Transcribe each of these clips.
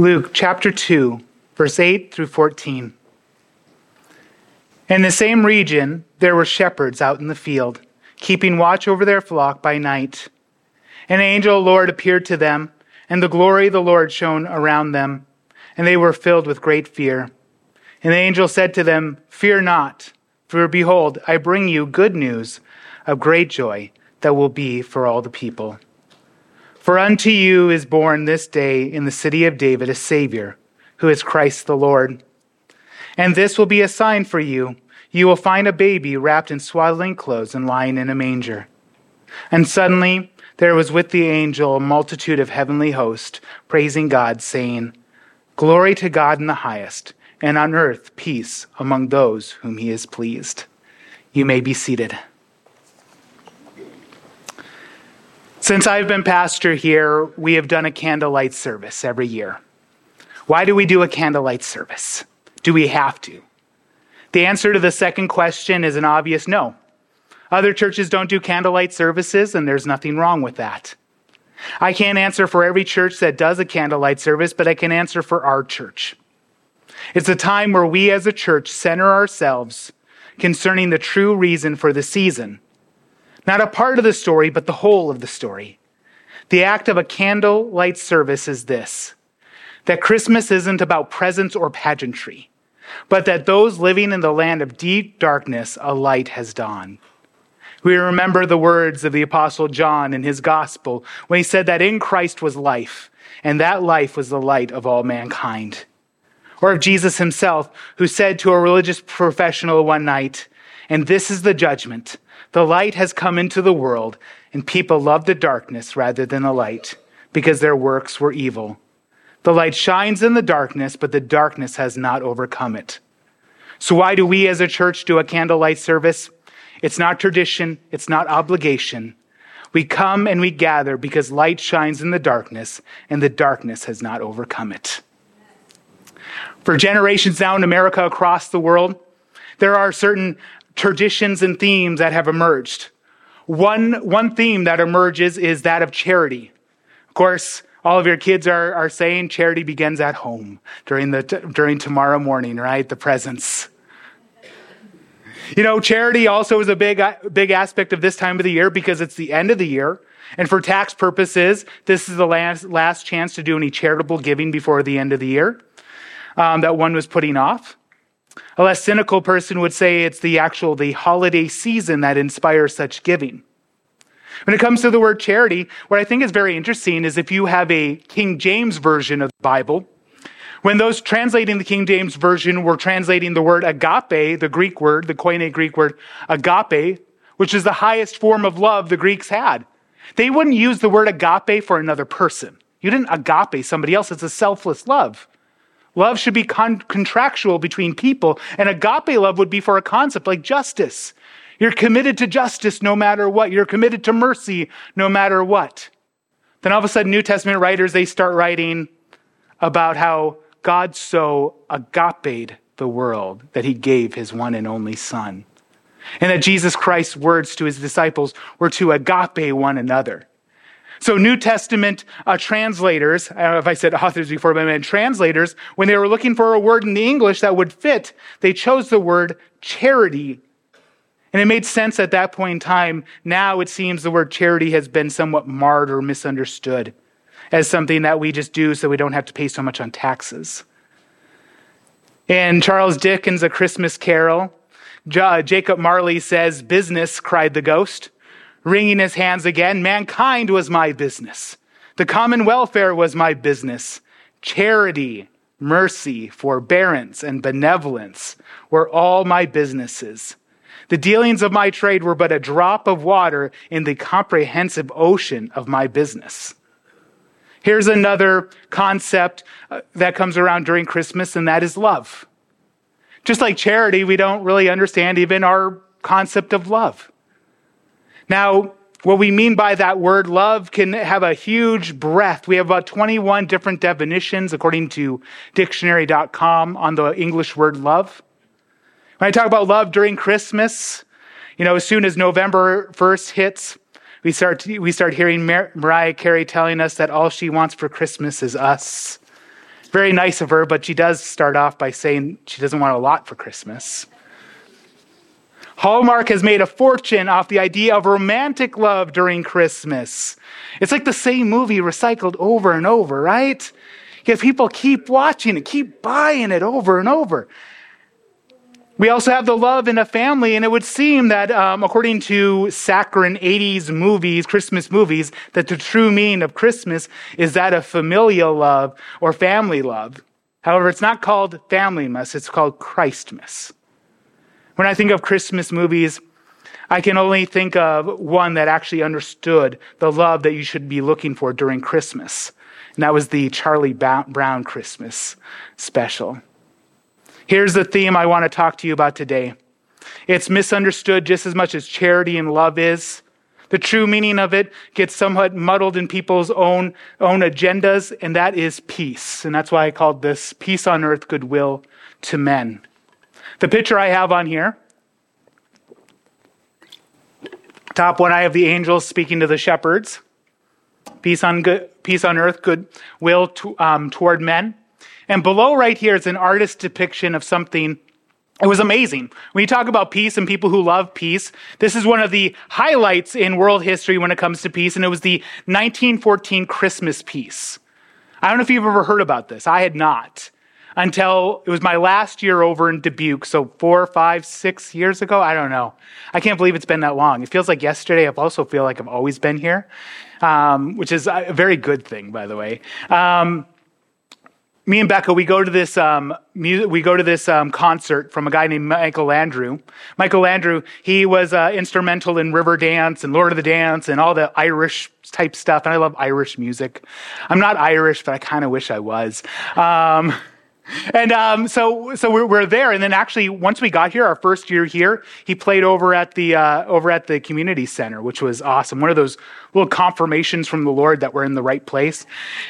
Luke chapter 2, verse 8 through 14. In the same region, there were shepherds out in the field, keeping watch over their flock by night. An angel of the Lord appeared to them, and the glory of the Lord shone around them, and they were filled with great fear. And the angel said to them, Fear not, for behold, I bring you good news of great joy that will be for all the people. For unto you is born this day in the city of David a Savior, who is Christ the Lord. And this will be a sign for you. You will find a baby wrapped in swaddling clothes and lying in a manger. And suddenly there was with the angel a multitude of heavenly hosts, praising God, saying, Glory to God in the highest, and on earth peace among those whom he is pleased. You may be seated. Since I've been pastor here, we have done a candlelight service every year. Why do we do a candlelight service? Do we have to? The answer to the second question is an obvious no. Other churches don't do candlelight services, and there's nothing wrong with that. I can't answer for every church that does a candlelight service, but I can answer for our church. It's a time where we as a church center ourselves concerning the true reason for the season not a part of the story, but the whole of the story. The act of a candlelight service is this that Christmas isn't about presents or pageantry, but that those living in the land of deep darkness, a light has dawned. We remember the words of the Apostle John in his gospel when he said that in Christ was life, and that life was the light of all mankind. Or of Jesus himself, who said to a religious professional one night, And this is the judgment the light has come into the world, and people love the darkness rather than the light, because their works were evil. The light shines in the darkness, but the darkness has not overcome it. So, why do we as a church do a candlelight service? It's not tradition, it's not obligation. We come and we gather because light shines in the darkness, and the darkness has not overcome it. For generations now in America, across the world, there are certain traditions and themes that have emerged. One, one theme that emerges is that of charity. Of course, all of your kids are, are saying charity begins at home during, the, during tomorrow morning, right? The presents. You know, charity also is a big, big aspect of this time of the year because it's the end of the year. And for tax purposes, this is the last, last chance to do any charitable giving before the end of the year um, that one was putting off. A less cynical person would say it's the actual, the holiday season that inspires such giving. When it comes to the word charity, what I think is very interesting is if you have a King James version of the Bible, when those translating the King James version were translating the word agape, the Greek word, the Koine Greek word agape, which is the highest form of love the Greeks had, they wouldn't use the word agape for another person. You didn't agape somebody else. It's a selfless love. Love should be con- contractual between people, and agape love would be for a concept like justice. You're committed to justice no matter what. You're committed to mercy no matter what. Then all of a sudden, New Testament writers, they start writing about how God so agaped the world that he gave his one and only Son. And that Jesus Christ's words to his disciples were to agape one another. So New Testament uh, translators, I don't know if I said authors before, but I meant translators, when they were looking for a word in the English that would fit, they chose the word charity. And it made sense at that point in time. Now it seems the word charity has been somewhat marred or misunderstood as something that we just do so we don't have to pay so much on taxes. In Charles Dickens' A Christmas Carol, Jacob Marley says, Business, cried the ghost wringing his hands again. Mankind was my business. The common welfare was my business. Charity, mercy, forbearance, and benevolence were all my businesses. The dealings of my trade were but a drop of water in the comprehensive ocean of my business. Here's another concept uh, that comes around during Christmas, and that is love. Just like charity, we don't really understand even our concept of love. Now, what we mean by that word love can have a huge breadth. We have about 21 different definitions according to dictionary.com on the English word love. When I talk about love during Christmas, you know, as soon as November 1st hits, we start, we start hearing Mar- Mariah Carey telling us that all she wants for Christmas is us. Very nice of her, but she does start off by saying she doesn't want a lot for Christmas. Hallmark has made a fortune off the idea of romantic love during Christmas. It's like the same movie recycled over and over, right? Because people keep watching it, keep buying it over and over. We also have the love in a family, and it would seem that, um, according to saccharine 80s movies, Christmas movies, that the true meaning of Christmas is that of familial love or family love. However, it's not called Family-mas, it's called Christmas. When I think of Christmas movies, I can only think of one that actually understood the love that you should be looking for during Christmas. And that was the Charlie Brown Christmas special. Here's the theme I want to talk to you about today. It's misunderstood just as much as charity and love is. The true meaning of it gets somewhat muddled in people's own, own agendas, and that is peace. And that's why I called this Peace on Earth, Goodwill to Men. The picture I have on here, top one, I have the angels speaking to the shepherds. Peace on, good, peace on earth, good will to, um, toward men. And below right here is an artist depiction of something it was amazing. When you talk about peace and people who love peace, this is one of the highlights in world history when it comes to peace, and it was the 1914 Christmas peace. I don't know if you've ever heard about this. I had not until it was my last year over in Dubuque. So four, five, six years ago. I don't know. I can't believe it's been that long. It feels like yesterday. I also feel like I've always been here, um, which is a very good thing, by the way. Um, me and Becca, we go to this um, music, we go to this um, concert from a guy named Michael Londra. Michael Londra, he was uh, instrumental in Riverdance and Lord of the Dance and all the Irish type stuff. And I love Irish music. I'm not Irish, but I kind of wish I was. Um, and um, so, so we're, we're, there. And then actually, once we got here, our first year here, he played over at the uh, over at the community center, which was awesome. One of those little confirmations from the Lord that we're in the right place.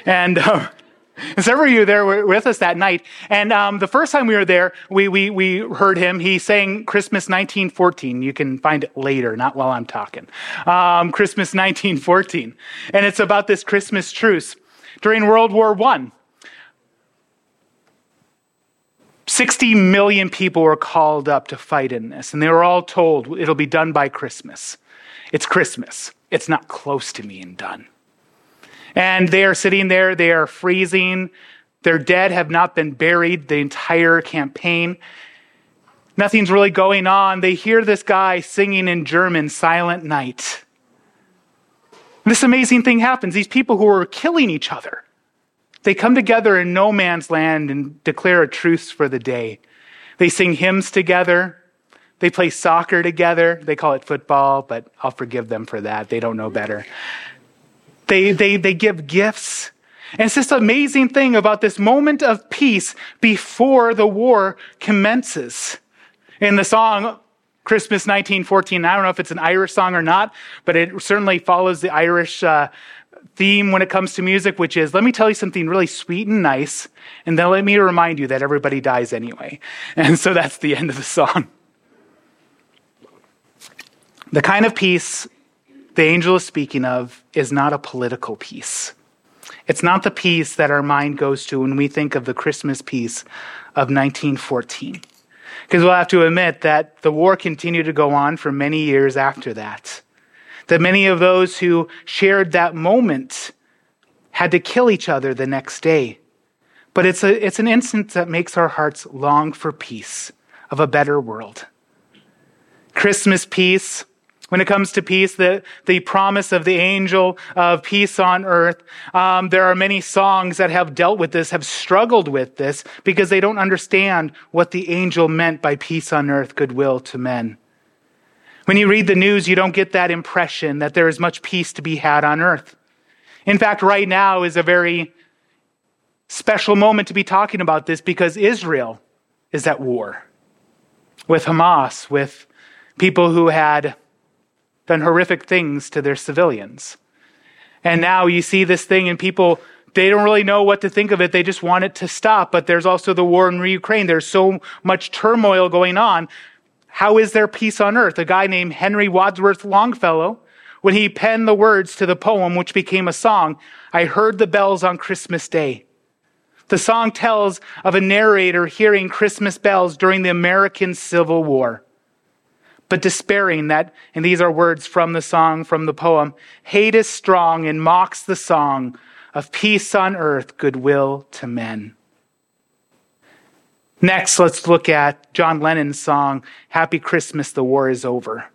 And uh, several of you there were with us that night. And um, the first time we were there, we, we we heard him. He sang Christmas 1914. You can find it later, not while I'm talking. Um, Christmas 1914, and it's about this Christmas truce during World War One. 60 million people were called up to fight in this, and they were all told it'll be done by Christmas. It's Christmas. It's not close to being done. And they are sitting there, they are freezing. Their dead have not been buried the entire campaign. Nothing's really going on. They hear this guy singing in German, Silent Night. This amazing thing happens. These people who are killing each other they come together in no man's land and declare a truce for the day. They sing hymns together. They play soccer together. They call it football, but I'll forgive them for that. They don't know better. They, they, they give gifts. And it's this amazing thing about this moment of peace before the war commences. In the song Christmas 1914, I don't know if it's an Irish song or not, but it certainly follows the Irish uh, theme when it comes to music, which is let me tell you something really sweet and nice, and then let me remind you that everybody dies anyway. And so that's the end of the song. The kind of peace the angel is speaking of is not a political peace. It's not the peace that our mind goes to when we think of the Christmas peace of 1914. Because we'll have to admit that the war continued to go on for many years after that that many of those who shared that moment had to kill each other the next day. But it's, a, it's an instance that makes our hearts long for peace, of a better world. Christmas peace, when it comes to peace, the, the promise of the angel of peace on earth. Um, there are many songs that have dealt with this, have struggled with this, because they don't understand what the angel meant by peace on earth, goodwill to men. When you read the news, you don't get that impression that there is much peace to be had on earth. In fact, right now is a very special moment to be talking about this because Israel is at war with Hamas, with people who had done horrific things to their civilians. And now you see this thing and people they don't really know what to think of it. They just want it to stop. But there's also the war in Ukraine. There's so much turmoil going on. How is there peace on earth? A guy named Henry Wadsworth Longfellow, when he penned the words to the poem which became a song, I heard the bells on Christmas Day. The song tells of a narrator hearing Christmas bells during the American Civil War, but despairing that, and these are words from the song, from the poem, hate is strong and mocks the song of peace on earth, goodwill to men. Next, let's look at John Lennon's song, Happy Christmas, the War is Over.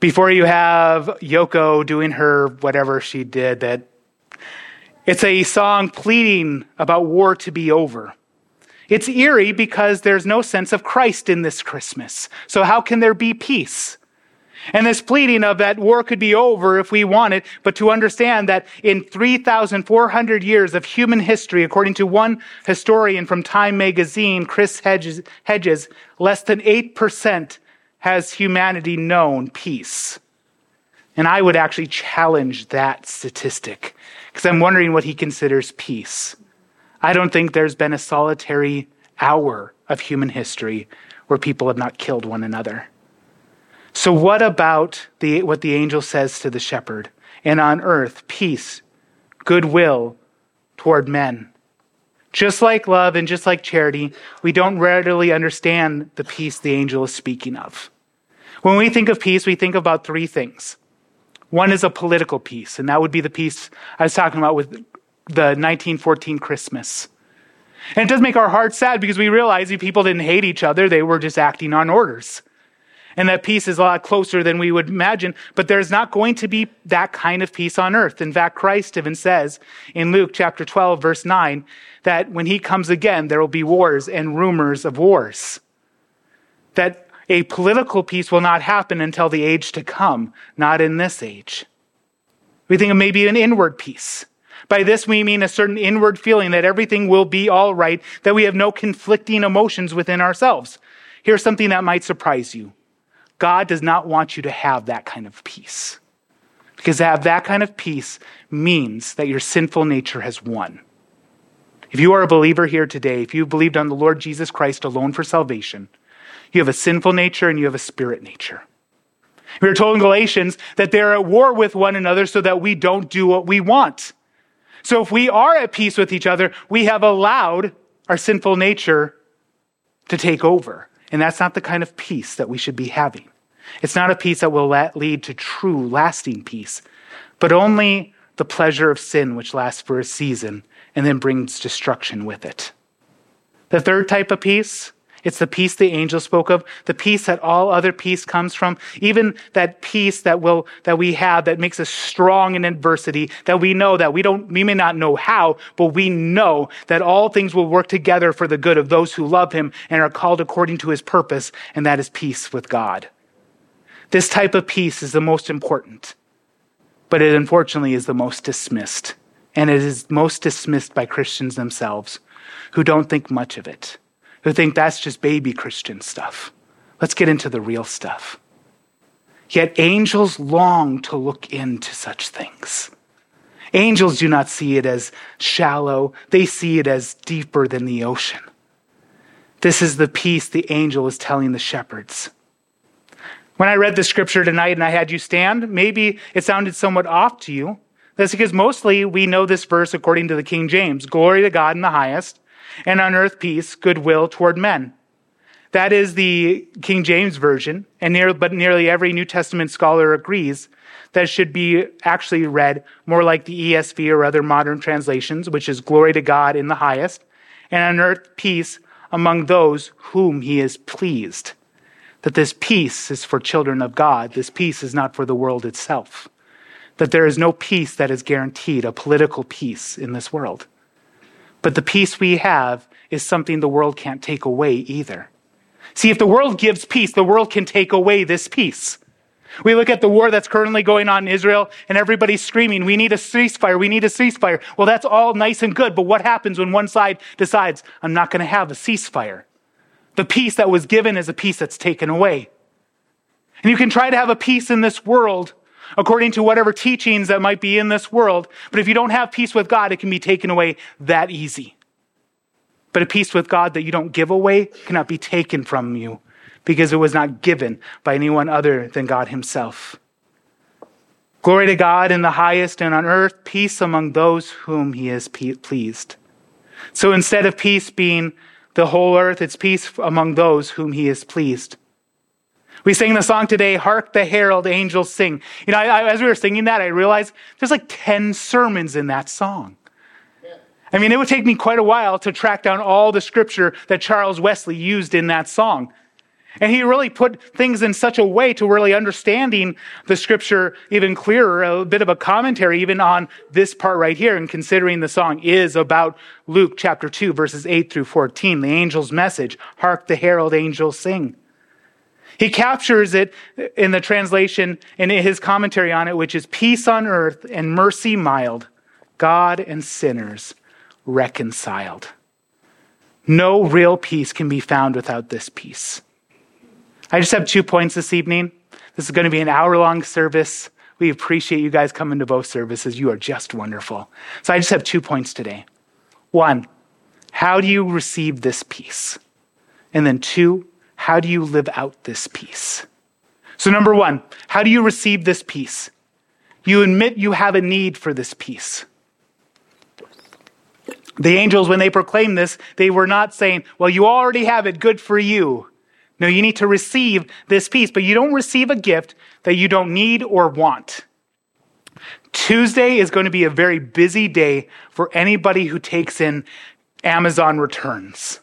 Before you have Yoko doing her whatever she did, that it's a song pleading about war to be over. It's eerie because there's no sense of Christ in this Christmas. So how can there be peace? And this pleading of that war could be over if we want it, but to understand that in 3,400 years of human history, according to one historian from Time magazine, Chris Hedges, Hedges less than 8% has humanity known peace. And I would actually challenge that statistic because I'm wondering what he considers peace. I don't think there's been a solitary hour of human history where people have not killed one another. So, what about the, what the angel says to the shepherd? And on earth, peace, goodwill toward men. Just like love and just like charity, we don't readily understand the peace the angel is speaking of. When we think of peace, we think about three things. One is a political peace, and that would be the peace I was talking about with the 1914 Christmas. And it does make our hearts sad because we realize people didn't hate each other, they were just acting on orders. And that peace is a lot closer than we would imagine, but there's not going to be that kind of peace on earth. In fact, Christ even says in Luke chapter 12, verse 9, that when he comes again, there will be wars and rumors of wars. That a political peace will not happen until the age to come, not in this age. We think of maybe an inward peace. By this, we mean a certain inward feeling that everything will be all right, that we have no conflicting emotions within ourselves. Here's something that might surprise you God does not want you to have that kind of peace. Because to have that kind of peace means that your sinful nature has won. If you are a believer here today, if you believed on the Lord Jesus Christ alone for salvation, you have a sinful nature and you have a spirit nature. We are told in Galatians that they're at war with one another so that we don't do what we want. So if we are at peace with each other, we have allowed our sinful nature to take over. And that's not the kind of peace that we should be having. It's not a peace that will lead to true, lasting peace, but only the pleasure of sin, which lasts for a season and then brings destruction with it. The third type of peace it's the peace the angel spoke of, the peace that all other peace comes from, even that peace that will, that we have that makes us strong in adversity, that we know that we don't, we may not know how, but we know that all things will work together for the good of those who love him and are called according to his purpose, and that is peace with God. This type of peace is the most important, but it unfortunately is the most dismissed. And it is most dismissed by Christians themselves who don't think much of it who think that's just baby Christian stuff. Let's get into the real stuff. Yet angels long to look into such things. Angels do not see it as shallow, they see it as deeper than the ocean. This is the peace the angel is telling the shepherds. When I read the scripture tonight and I had you stand, maybe it sounded somewhat off to you. That's because mostly we know this verse according to the King James Glory to God in the highest, and on earth peace, goodwill toward men. That is the King James Version, and near, but nearly every New Testament scholar agrees that should be actually read more like the ESV or other modern translations, which is glory to God in the highest, and on earth peace among those whom he is pleased. That this peace is for children of God. This peace is not for the world itself. That there is no peace that is guaranteed, a political peace in this world. But the peace we have is something the world can't take away either. See, if the world gives peace, the world can take away this peace. We look at the war that's currently going on in Israel and everybody's screaming, we need a ceasefire, we need a ceasefire. Well, that's all nice and good, but what happens when one side decides, I'm not going to have a ceasefire? The peace that was given is a peace that's taken away. And you can try to have a peace in this world according to whatever teachings that might be in this world. But if you don't have peace with God, it can be taken away that easy. But a peace with God that you don't give away cannot be taken from you because it was not given by anyone other than God Himself. Glory to God in the highest and on earth, peace among those whom He is pleased. So instead of peace being the whole earth, it's peace among those whom he is pleased. We sang the song today, Hark the Herald Angels Sing. You know, I, I, as we were singing that, I realized there's like 10 sermons in that song. I mean, it would take me quite a while to track down all the scripture that Charles Wesley used in that song. And he really put things in such a way to really understanding the scripture even clearer, a bit of a commentary even on this part right here. And considering the song is about Luke chapter 2, verses 8 through 14, the angel's message, hark the herald angels sing. He captures it in the translation and in his commentary on it, which is peace on earth and mercy mild, God and sinners reconciled. No real peace can be found without this peace. I just have two points this evening. This is going to be an hour long service. We appreciate you guys coming to both services. You are just wonderful. So I just have two points today. One, how do you receive this peace? And then two, how do you live out this peace? So, number one, how do you receive this peace? You admit you have a need for this peace. The angels, when they proclaimed this, they were not saying, Well, you already have it, good for you. No, you need to receive this peace, but you don't receive a gift that you don't need or want. Tuesday is going to be a very busy day for anybody who takes in Amazon returns.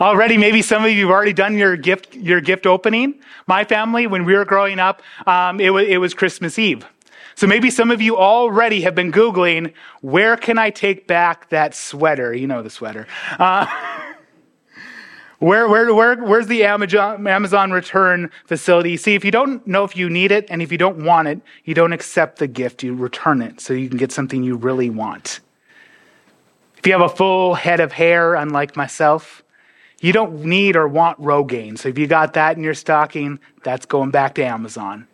Already, maybe some of you have already done your gift, your gift opening. My family, when we were growing up, um, it, was, it was Christmas Eve. So maybe some of you already have been Googling, where can I take back that sweater? You know the sweater. Uh, where, where, where, where's the Amazon, Amazon return facility? See, if you don't know if you need it and if you don't want it, you don't accept the gift, you return it so you can get something you really want. If you have a full head of hair, unlike myself, you don't need or want Rogaine. So if you got that in your stocking, that's going back to Amazon.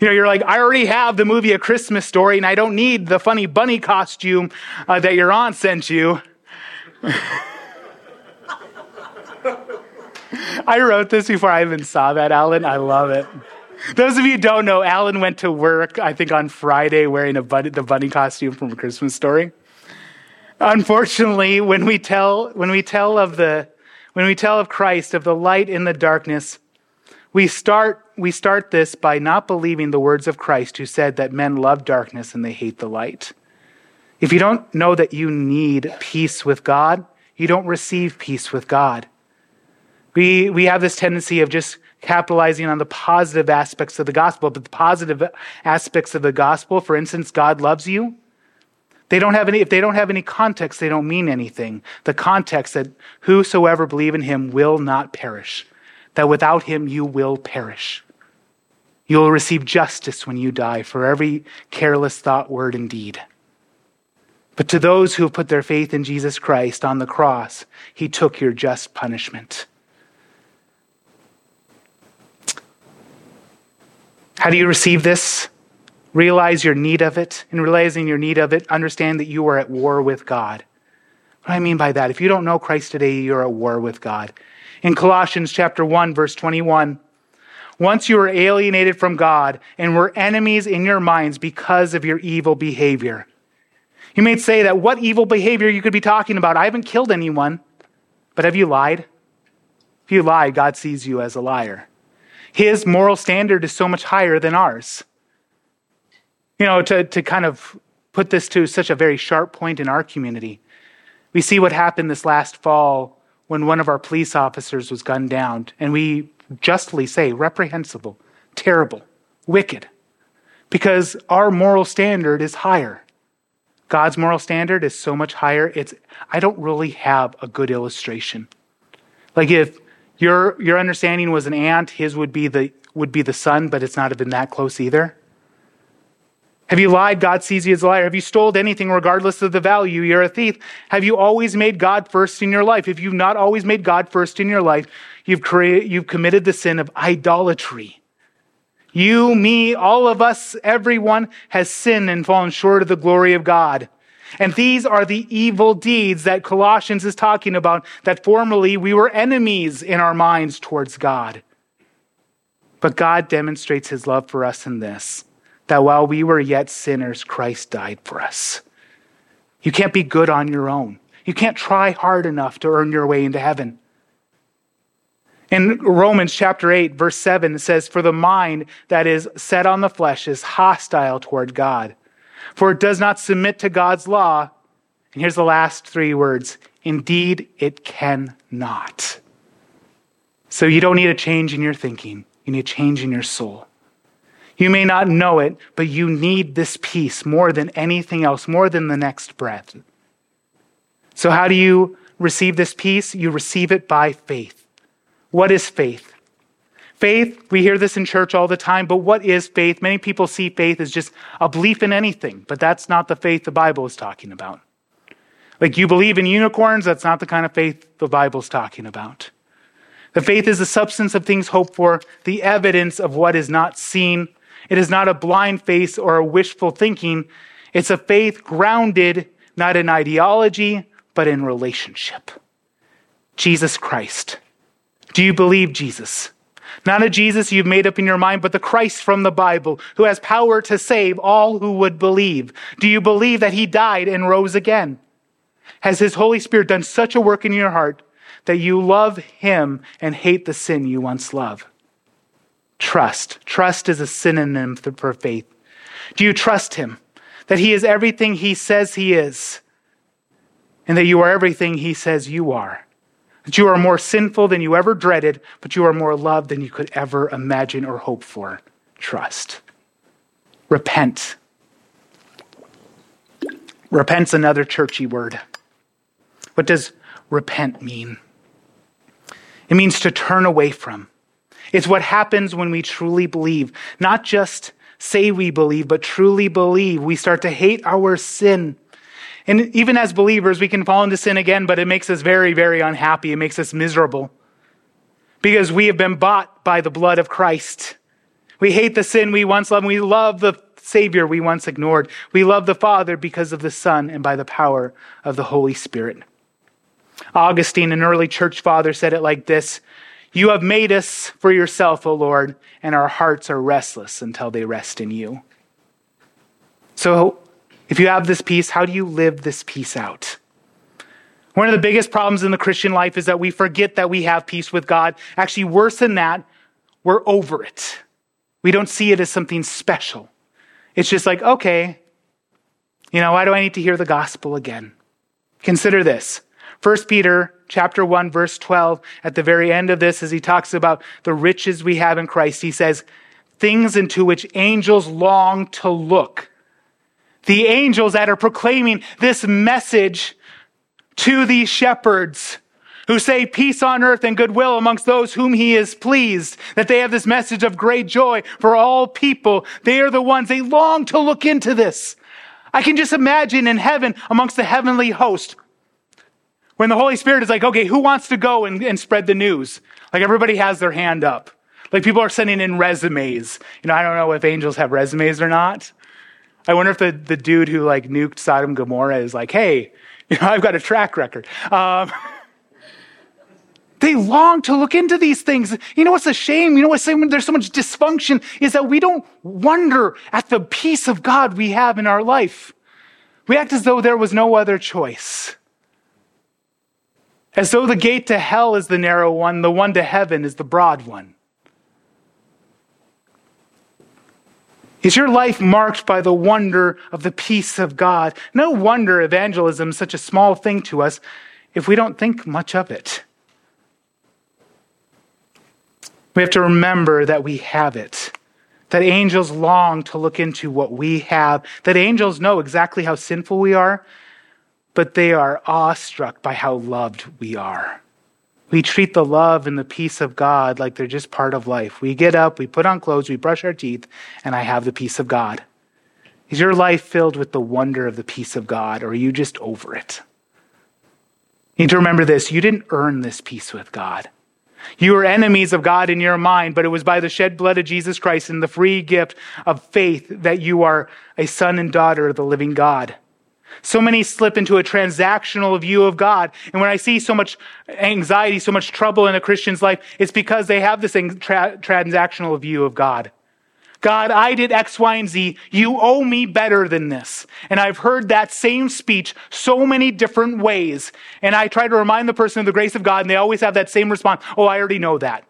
You know, you're like, I already have the movie A Christmas Story, and I don't need the funny bunny costume uh, that your aunt sent you. I wrote this before I even saw that, Alan. I love it. Those of you who don't know, Alan went to work, I think, on Friday wearing a bunny, the bunny costume from A Christmas Story. Unfortunately, when we tell, when we tell of the, when we tell of Christ, of the light in the darkness, we start, we start this by not believing the words of Christ who said that men love darkness and they hate the light. If you don't know that you need peace with God, you don't receive peace with God. We, we have this tendency of just capitalizing on the positive aspects of the gospel, but the positive aspects of the gospel, for instance, God loves you. They don't have any, if they don't have any context, they don't mean anything. The context that whosoever believe in him will not perish, that without him you will perish. You will receive justice when you die for every careless thought, word, and deed. But to those who have put their faith in Jesus Christ on the cross, he took your just punishment. How do you receive this? Realize your need of it. In realizing your need of it, understand that you are at war with God. What do I mean by that? If you don't know Christ today, you're at war with God. In Colossians chapter 1, verse 21, once you were alienated from God and were enemies in your minds because of your evil behavior. You may say that what evil behavior you could be talking about? I haven't killed anyone, but have you lied? If you lie, God sees you as a liar. His moral standard is so much higher than ours. You know, to, to kind of put this to such a very sharp point in our community, we see what happened this last fall when one of our police officers was gunned down, and we justly say reprehensible, terrible, wicked, because our moral standard is higher. God's moral standard is so much higher. It's I don't really have a good illustration. Like if your, your understanding was an ant, his would be, the, would be the sun, but it's not even that close either. Have you lied? God sees you as a liar. Have you stole anything regardless of the value? You're a thief. Have you always made God first in your life? If you've not always made God first in your life, you've, created, you've committed the sin of idolatry. You, me, all of us, everyone has sinned and fallen short of the glory of God. And these are the evil deeds that Colossians is talking about, that formerly we were enemies in our minds towards God. But God demonstrates his love for us in this that while we were yet sinners, Christ died for us. You can't be good on your own. You can't try hard enough to earn your way into heaven. In Romans chapter 8, verse 7, it says, For the mind that is set on the flesh is hostile toward God, for it does not submit to God's law. And here's the last three words Indeed, it cannot. So you don't need a change in your thinking, you need a change in your soul. You may not know it, but you need this peace more than anything else, more than the next breath. So, how do you receive this peace? You receive it by faith. What is faith? Faith, we hear this in church all the time, but what is faith? Many people see faith as just a belief in anything, but that's not the faith the Bible is talking about. Like you believe in unicorns, that's not the kind of faith the Bible's talking about. The faith is the substance of things hoped for, the evidence of what is not seen. It is not a blind faith or a wishful thinking. It's a faith grounded not in ideology, but in relationship. Jesus Christ. Do you believe Jesus? Not a Jesus you've made up in your mind, but the Christ from the Bible who has power to save all who would believe. Do you believe that he died and rose again? Has his Holy Spirit done such a work in your heart that you love him and hate the sin you once loved? Trust. Trust is a synonym for faith. Do you trust him that he is everything he says he is and that you are everything he says you are? That you are more sinful than you ever dreaded, but you are more loved than you could ever imagine or hope for. Trust. Repent. Repent's another churchy word. What does repent mean? It means to turn away from. It's what happens when we truly believe. Not just say we believe, but truly believe. We start to hate our sin. And even as believers, we can fall into sin again, but it makes us very, very unhappy. It makes us miserable because we have been bought by the blood of Christ. We hate the sin we once loved, we love the Savior we once ignored. We love the Father because of the Son and by the power of the Holy Spirit. Augustine, an early church father, said it like this You have made us for yourself, O Lord, and our hearts are restless until they rest in you. So, if you have this peace, how do you live this peace out? One of the biggest problems in the Christian life is that we forget that we have peace with God. Actually, worse than that, we're over it. We don't see it as something special. It's just like, okay, you know, why do I need to hear the gospel again? Consider this. 1 Peter chapter 1 verse 12 at the very end of this as he talks about the riches we have in Christ he says things into which angels long to look the angels that are proclaiming this message to these shepherds who say peace on earth and goodwill amongst those whom he is pleased, that they have this message of great joy for all people. They are the ones, they long to look into this. I can just imagine in heaven amongst the heavenly host when the Holy Spirit is like, okay, who wants to go and, and spread the news? Like everybody has their hand up. Like people are sending in resumes. You know, I don't know if angels have resumes or not. I wonder if the, the dude who like nuked Sodom and Gomorrah is like, hey, you know, I've got a track record. Um, they long to look into these things. You know what's a shame? You know what's when there's so much dysfunction is that we don't wonder at the peace of God we have in our life. We act as though there was no other choice. As though the gate to hell is the narrow one, the one to heaven is the broad one. Is your life marked by the wonder of the peace of God? No wonder evangelism is such a small thing to us if we don't think much of it. We have to remember that we have it, that angels long to look into what we have, that angels know exactly how sinful we are, but they are awestruck by how loved we are. We treat the love and the peace of God like they're just part of life. We get up, we put on clothes, we brush our teeth, and I have the peace of God. Is your life filled with the wonder of the peace of God, or are you just over it? You need to remember this you didn't earn this peace with God. You were enemies of God in your mind, but it was by the shed blood of Jesus Christ and the free gift of faith that you are a son and daughter of the living God. So many slip into a transactional view of God. And when I see so much anxiety, so much trouble in a Christian's life, it's because they have this tra- transactional view of God. God, I did X, Y, and Z. You owe me better than this. And I've heard that same speech so many different ways. And I try to remind the person of the grace of God, and they always have that same response Oh, I already know that.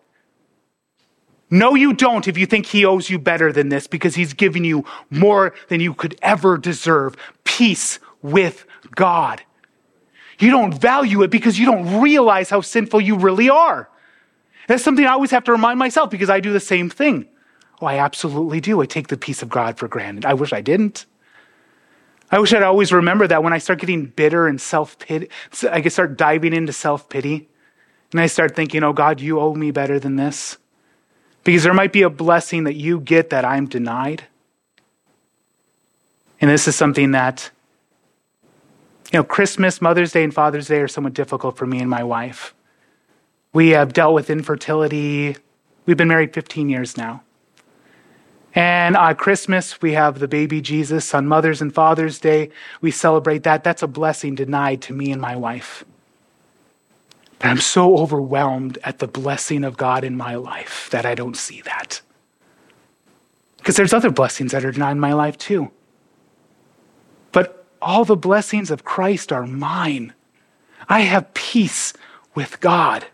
No, you don't if you think he owes you better than this because he's given you more than you could ever deserve peace with God. You don't value it because you don't realize how sinful you really are. That's something I always have to remind myself because I do the same thing. Oh, I absolutely do. I take the peace of God for granted. I wish I didn't. I wish I'd always remember that when I start getting bitter and self pity, I can start diving into self pity. And I start thinking, oh, God, you owe me better than this. Because there might be a blessing that you get that I'm denied. And this is something that, you know, Christmas, Mother's Day, and Father's Day are somewhat difficult for me and my wife. We have dealt with infertility. We've been married 15 years now. And on Christmas, we have the baby Jesus. On Mother's and Father's Day, we celebrate that. That's a blessing denied to me and my wife. But I'm so overwhelmed at the blessing of God in my life that I don't see that. Because there's other blessings that are denied in my life too. All the blessings of Christ are mine. I have peace with God.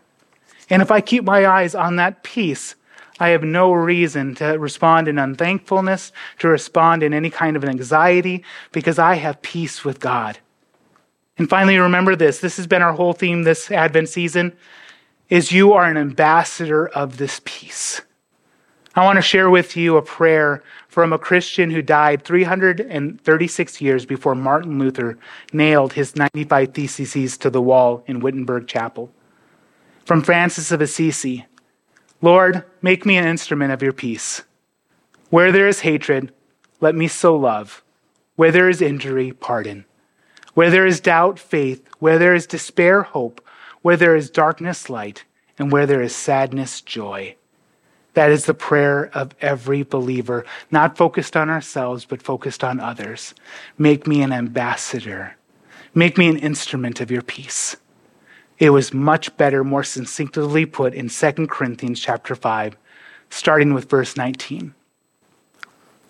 And if I keep my eyes on that peace, I have no reason to respond in unthankfulness, to respond in any kind of anxiety, because I have peace with God. And finally, remember this this has been our whole theme this Advent season is you are an ambassador of this peace. I want to share with you a prayer from a Christian who died 336 years before Martin Luther nailed his 95 theses to the wall in Wittenberg Chapel. From Francis of Assisi Lord, make me an instrument of your peace. Where there is hatred, let me sow love. Where there is injury, pardon. Where there is doubt, faith. Where there is despair, hope. Where there is darkness, light. And where there is sadness, joy. That is the prayer of every believer, not focused on ourselves, but focused on others. Make me an ambassador. Make me an instrument of your peace. It was much better, more succinctly put in 2 Corinthians chapter 5, starting with verse 19.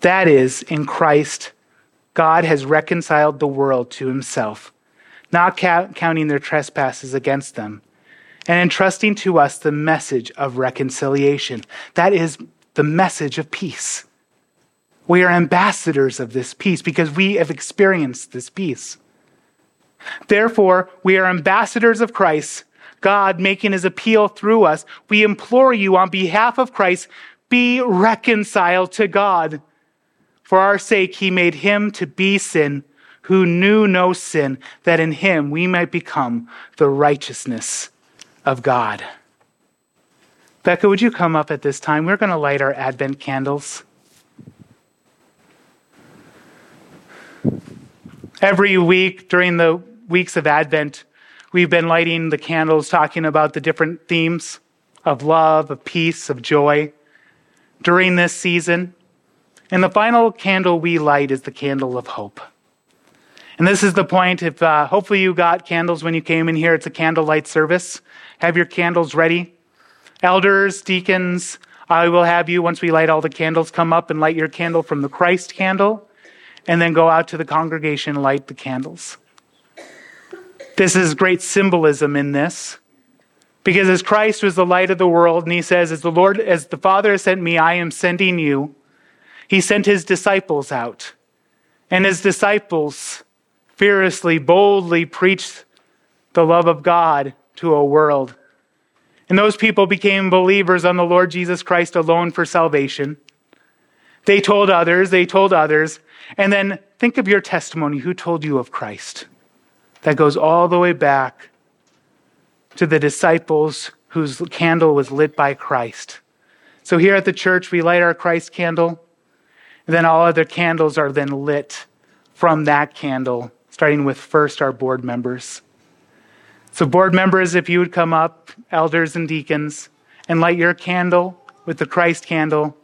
That is, in Christ, God has reconciled the world to himself, not counting their trespasses against them, and entrusting to us the message of reconciliation. That is the message of peace. We are ambassadors of this peace because we have experienced this peace. Therefore, we are ambassadors of Christ, God making his appeal through us. We implore you on behalf of Christ, be reconciled to God. For our sake, he made him to be sin who knew no sin, that in him we might become the righteousness of God. Becca, would you come up at this time? We're going to light our Advent candles. Every week during the weeks of Advent, we've been lighting the candles, talking about the different themes of love, of peace, of joy during this season. And the final candle we light is the candle of hope. And this is the point. If uh, hopefully you got candles when you came in here, it's a candlelight service. Have your candles ready. Elders, deacons, I will have you, once we light all the candles, come up and light your candle from the Christ candle, and then go out to the congregation and light the candles. This is great symbolism in this. Because as Christ was the light of the world, and he says, As the Lord, as the Father has sent me, I am sending you. He sent his disciples out. And his disciples fearlessly, boldly preached the love of God to a world. And those people became believers on the Lord Jesus Christ alone for salvation. They told others, they told others. And then think of your testimony. Who told you of Christ? that goes all the way back to the disciples whose candle was lit by Christ. So here at the church, we light our Christ candle, and then all other candles are then lit from that candle, starting with first our board members. So, board members, if you would come up, elders and deacons, and light your candle with the Christ candle,